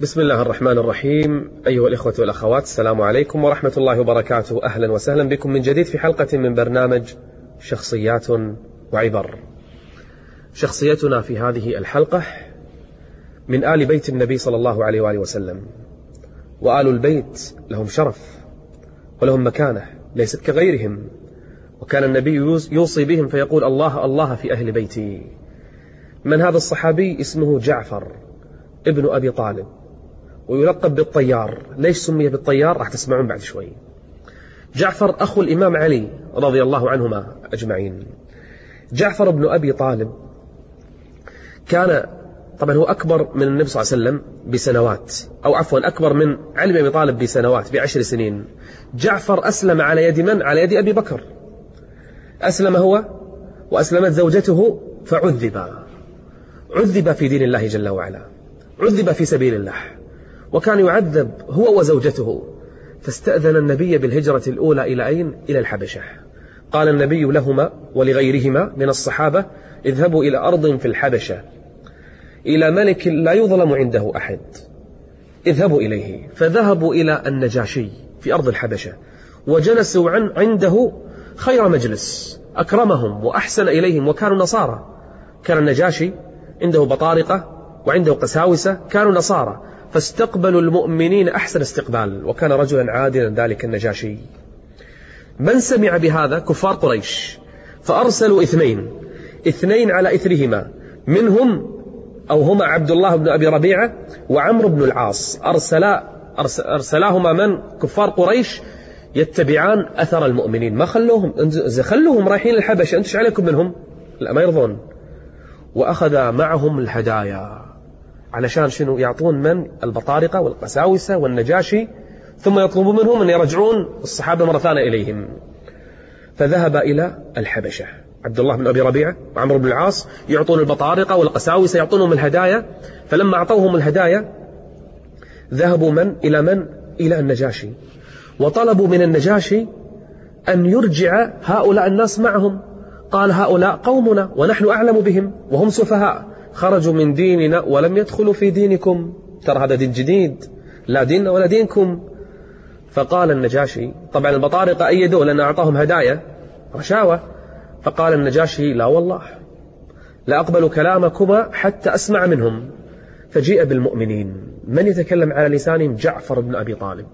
بسم الله الرحمن الرحيم أيها الإخوة والأخوات السلام عليكم ورحمة الله وبركاته أهلا وسهلا بكم من جديد في حلقة من برنامج شخصيات وعبر شخصيتنا في هذه الحلقة من آل بيت النبي صلى الله عليه وآله وسلم وآل البيت لهم شرف ولهم مكانة ليست كغيرهم وكان النبي يوصي بهم فيقول الله الله في أهل بيتي من هذا الصحابي اسمه جعفر ابن أبي طالب ويلقب بالطيار. ليش سمي بالطيار؟ راح تسمعون بعد شوي. جعفر أخو الإمام علي رضي الله عنهما أجمعين. جعفر بن أبي طالب كان طبعا هو أكبر من النبي صلى الله عليه وسلم بسنوات أو عفوا أكبر من بن أبي طالب بسنوات بعشر سنين. جعفر أسلم على يد من؟ على يد أبي بكر. أسلم هو وأسلمت زوجته فعذب. عذب في دين الله جل وعلا. عذب في سبيل الله. وكان يعذب هو وزوجته. فاستأذن النبي بالهجرة الأولى إلى أين؟ إلى الحبشة. قال النبي لهما ولغيرهما من الصحابة اذهبوا إلى أرض في الحبشة. إلى ملك لا يظلم عنده أحد. اذهبوا إليه. فذهبوا إلى النجاشي في أرض الحبشة. وجلسوا عن عنده خير مجلس. أكرمهم وأحسن إليهم وكانوا نصارى. كان النجاشي عنده بطارقة وعنده قساوسة كانوا نصارى فاستقبلوا المؤمنين أحسن استقبال وكان رجلا عادلا ذلك النجاشي. من سمع بهذا؟ كفار قريش. فأرسلوا اثنين اثنين على إثرهما منهم أو هما عبد الله بن أبي ربيعة وعمرو بن العاص. أرسلا أرسلاهما من؟ كفار قريش يتبعان أثر المؤمنين. ما خلوهم؟ خلوهم رايحين الحبشة أنتش عليكم منهم؟ لا ما يرضون. وأخذ معهم الهدايا. علشان شنو؟ يعطون من البطارقة والقساوسة والنجاشي ثم يطلبوا منهم أن يرجعون الصحابة مرة ثانية إليهم. فذهب إلى الحبشة. عبد الله بن أبي ربيعة وعمرو بن العاص يعطون البطارقة والقساوسة يعطونهم الهدايا. فلما أعطوهم الهدايا ذهبوا من؟ إلى من؟ إلى النجاشي. وطلبوا من النجاشي أن يرجع هؤلاء الناس معهم. قال هؤلاء قومنا ونحن أعلم بهم وهم سفهاء. خرجوا من ديننا ولم يدخلوا في دينكم. ترى هذا دين جديد لا ديننا ولا دينكم. فقال النجاشي طبعا البطارقة أيدوه لأن أعطاهم هدايا رشاوة. فقال النجاشي لا والله لا أقبل كلامكما حتى أسمع منهم. فجيء بالمؤمنين. من يتكلم على لسانهم جعفر بن أبي طالب؟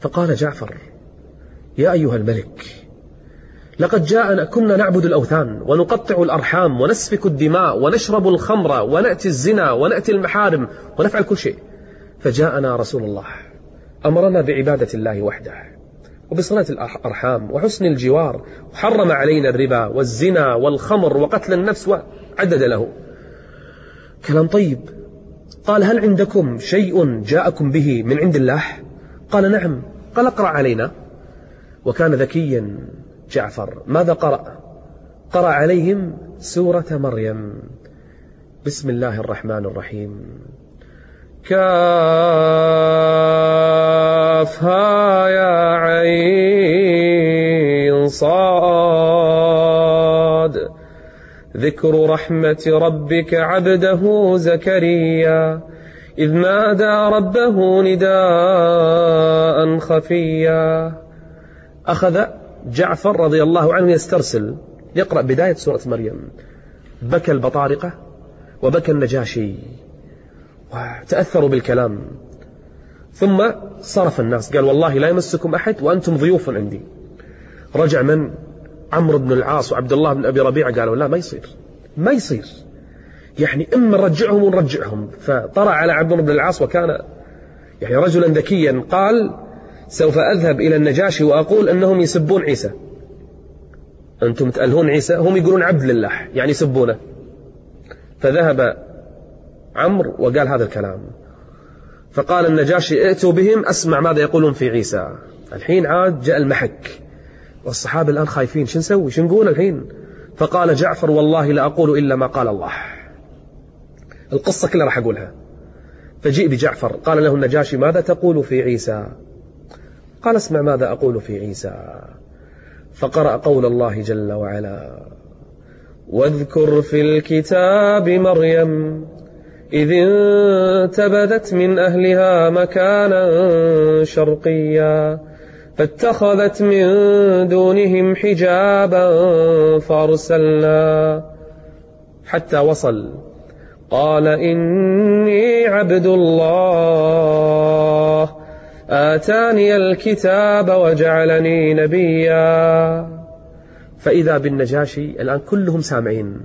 فقال جعفر يا أيها الملك لقد جاءنا كنا نعبد الأوثان ونقطع الأرحام ونسفك الدماء ونشرب الخمر ونأتي الزنا ونأتي المحارم ونفعل كل شيء. فجاءنا رسول الله. أمرنا بعبادة الله وحده وبصلاة الأرحام وحسن الجوار وحرم علينا الربا والزنا والخمر وقتل النفس وعدد له. كلام طيب. قال هل عندكم شيء جاءكم به من عند الله؟ قال نعم. قال اقرأ علينا. وكان ذكيا جعفر. ماذا قرأ؟ قرأ عليهم سورة مريم. بسم الله الرحمن الرحيم. كافها يا عين صاد. ذكر رحمة ربك عبده زكريا. إذ نادى ربه نداء خفيا. أخذ جعفر رضي الله عنه يسترسل. يقرأ بداية سورة مريم. بكى البطارقة وبكى النجاشي وتأثروا بالكلام. ثم صرف الناس. قال والله لا يمسكم أحد وأنتم ضيوف عندي. رجع من عمرو بن العاص وعبد الله بن أبي ربيعة قالوا لا ما يصير. ما يصير. يعني إما نرجعهم ونرجعهم. فطرع على عمرو بن العاص وكان يعني رجلا ذكيا. قال سوف أذهب إلى النجاشي وأقول أنهم يسبون عيسى. أنتم تألهون عيسى؟ هم يقولون عبد لله يعني يسبونه. فذهب عمرو وقال هذا الكلام. فقال النجاشي ائتوا بهم أسمع ماذا يقولون في عيسى. الحين عاد جاء المحك. والصحابة الآن خايفين شو نسوي؟ شو نقول الحين؟ فقال جعفر والله لا أقول إلا ما قال الله. القصة كلها راح أقولها. فجيء بجعفر قال له النجاشي ماذا تقول في عيسى؟ قال اسمع ماذا أقول في عيسى. فقرأ قول الله جل وعلا واذكر في الكتاب مريم إذ انتبذت من أهلها مكانا شرقيا فاتخذت من دونهم حجابا فأرسلنا. حتى وصل قال إني عبد الله. آتاني الكتاب وجعلني نبيا. فإذا بالنجاشي الآن كلهم سامعين.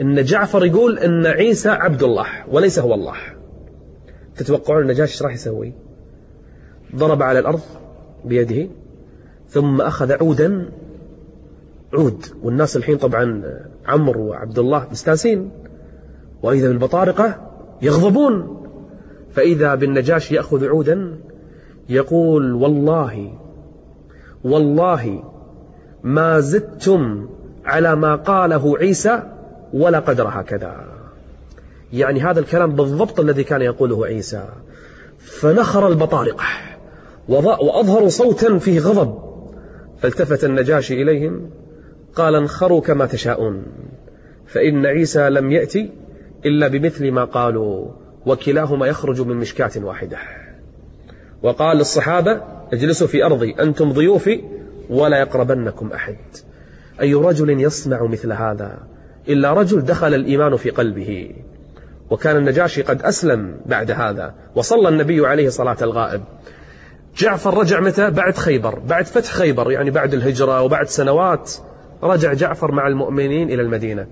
إن جعفر يقول إن عيسى عبد الله وليس هو الله. تتوقعون النجاشي إيش راح يسوي؟ ضرب على الأرض بيده ثم أخذ عودا عود. والناس الحين طبعا عمرو وعبد الله مستانسين. وإذا بالبطارقة يغضبون. فإذا بالنجاشي يأخذ عودا يقول والله والله ما زدتم على ما قاله عيسى ولا قدر هكذا يعني هذا الكلام بالضبط الذي كان يقوله عيسى. فنخر البطارقة وأظهروا صوتا فيه غضب. فالتفت النجاشي إليهم قال انخروا كما تشاءون فإن عيسى لم يأتي إلا بمثل ما قالوا وكلاهما يخرج من مشكاة واحدة. وقال للصحابة اجلسوا في أرضي أنتم ضيوفي ولا يقربنكم أحد. أي رجل يصنع مثل هذا؟ إلا رجل دخل الإيمان في قلبه. وكان النجاشي قد أسلم بعد هذا وصلى النبي عليه صلاة الغائب. جعفر رجع متى؟ بعد خيبر بعد فتح خيبر يعني بعد الهجرة وبعد سنوات رجع جعفر مع المؤمنين إلى المدينة.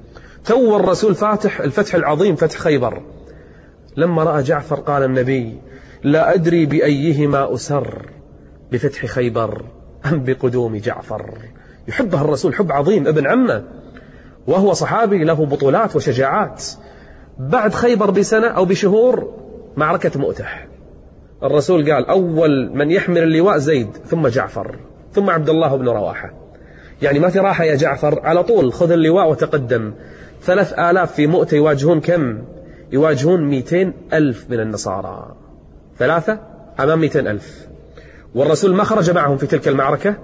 تو الرسول فاتح الفتح العظيم فتح خيبر. لما رأى جعفر قال النبي لا أدري بأيهما أسر بفتح خيبر أم بقدوم جعفر. يحبه الرسول حب عظيم ابن عمه. وهو صحابي له بطولات وشجاعات. بعد خيبر بسنة أو بشهور معركة مؤتح الرسول قال أول من يحمل اللواء زيد ثم جعفر ثم عبد الله بن رواحة. يعني ما في راحة يا جعفر على طول خذ اللواء وتقدم. ثلاث آلاف في مؤتة يواجهون كم؟ يواجهون ميتين ألف من النصارى. ثلاثة أمام ميتين ألف. والرسول ما خرج معهم في تلك المعركة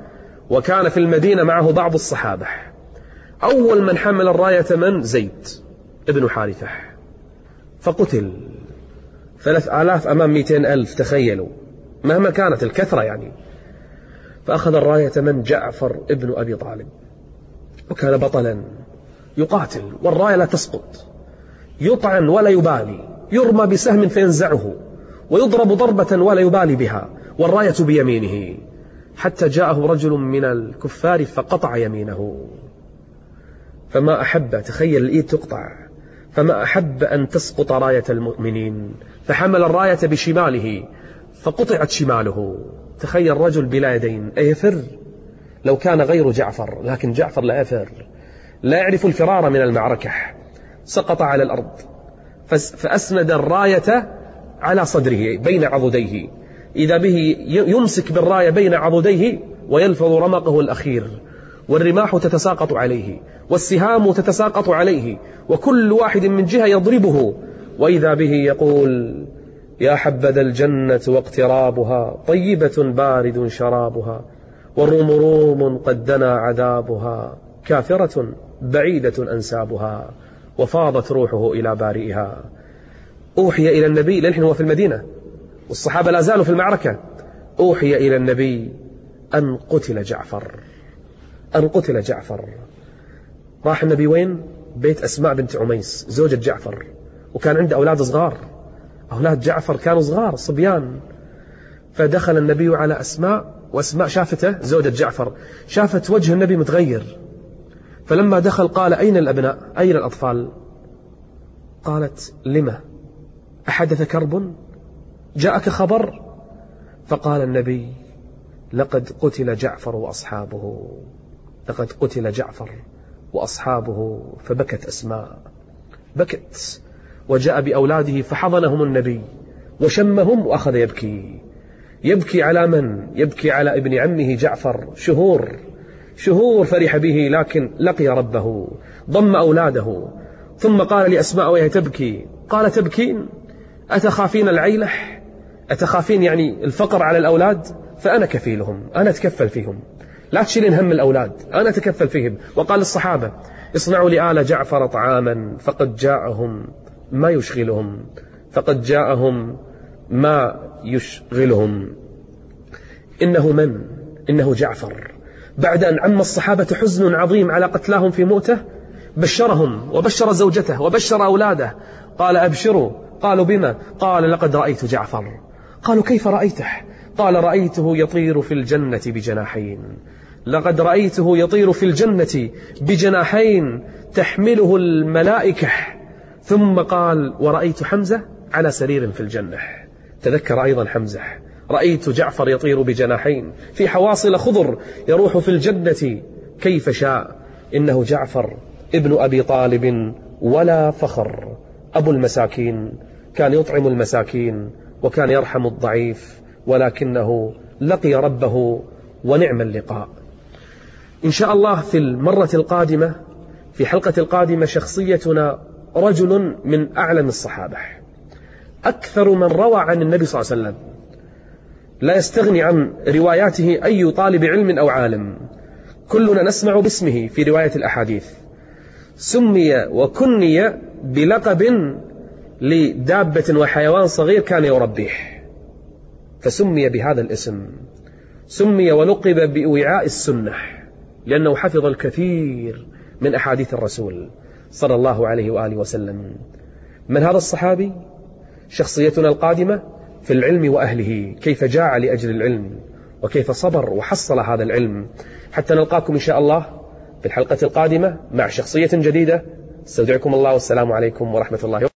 وكان في المدينة معه بعض الصحابة. أول من حمل الراية من؟ زيد ابن حارثة. فقتل. ثلاث آلاف أمام مئتين ألف تخيلوا. مهما كانت الكثرة يعني. فأخذ الراية من؟ جعفر ابن أبي طالب. وكان بطلا يقاتل والراية لا تسقط. يطعن ولا يبالي يرمى بسهم فينزعه ويضرب ضربة ولا يبالي بها والراية بيمينه. حتى جاءه رجل من الكفار فقطع يمينه. فما أحب تخيل الإيد تقطع. فما أحب أن تسقط راية المؤمنين. فحمل الراية بشماله فقطعت شماله. تخيل رجل بلا يدين أيفر؟ لو كان غير جعفر لكن جعفر لا يفر. لا يعرف الفرار من المعركة. سقط على الأرض. فأسند الراية على صدره بين عضديه. إذا به يمسك بالراية بين عضديه ويلفظ رمقه الأخير. والرماح تتساقط عليه والسهام تتساقط عليه وكل واحد من جهة يضربه. وإذا به يقول يا حبذا الجنة واقترابها طيبة بارد شرابها والروم روم قد دنا عذابها كافرة بعيدة أنسابها. وفاضت روحه إلى بارئها. أوحي إلى النبي للحين هو في المدينة والصحابة لا زالوا في المعركة. أوحي إلى النبي أن قتل جعفر أن قتل جعفر. راح النبي وين؟ بيت أسماء بنت عميس زوجة جعفر. وكان عنده أولاد صغار. أولاد جعفر كانوا صغار صبيان. فدخل النبي على أسماء وأسماء شافته زوجة جعفر. شافت وجه النبي متغير. فلما دخل قال أين الأبناء؟ أين الأطفال؟ قالت لما؟ أحدث كرب؟ جاءك خبر؟ فقال النبي لقد قتل جعفر وأصحابه لقد قتل جعفر وأصحابه فبكت أسماء بكت وجاء بأولاده فحضنهم النبي وشمهم وأخذ يبكي يبكي على من؟ يبكي على ابن عمه جعفر شهور. شهور فرح به لكن لقي ربه ضم أولاده. ثم قال لأسماء وهي تبكي. قال تبكين؟ أتخافين العيلح أتخافين يعني الفقر على الأولاد؟ فأنا كفيلهم أنا أتكفل فيهم. لا تشيلين هم الأولاد أنا أتكفل فيهم. وقال الصحابة اصنعوا لآل جعفر طعاما فقد جاءهم ما يشغلهم فقد جاءهم ما يشغلهم. إنه من؟ إنه جعفر. بعد أن عم الصحابة حزن عظيم على قتلاهم في موته بشرهم وبشر زوجته وبشر أولاده. قال أبشروا. قالوا بما؟ قال لقد رأيت جعفر. قالوا كيف رأيته؟ قال رأيته يطير في الجنة بجناحين. لقد رأيته يطير في الجنة بجناحين تحمله الملائكة. ثم قال ورأيت حمزة على سرير في الجنة. تذكر أيضا حمزة. رأيت جعفر يطير بجناحين. في حواصل خضر يروح في الجنة كيف شاء. إنه جعفر ابن أبي طالب ولا فخر. أبو المساكين كان يطعم المساكين وكان يرحم الضعيف ولكنه لقي ربه ونعم اللقاء. إن شاء الله في المرة القادمة في حلقة القادمة شخصيتنا رجل من أعلم الصحابة. أكثر من روى عن النبي صلى الله عليه وسلم. لا يستغني عن رواياته أي طالب علم أو عالم. كلنا نسمع باسمه في رواية الأحاديث. سمي وكني بلقب لدابة وحيوان صغير كان يربيه. فسمي بهذا الاسم. سمي ولقب بوعاء السنة لأنه حفظ الكثير من أحاديث الرسول صلى الله عليه وآله وسلم. من هذا الصحابي؟ شخصيتنا القادمة في العلم وأهله كيف جاع لأجل العلم وكيف صبر وحصل هذا العلم. حتى نلقاكم إن شاء الله في الحلقة القادمة مع شخصية جديدة. استودعكم الله والسلام عليكم ورحمة الله.